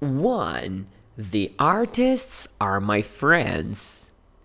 1. The artists are my friends.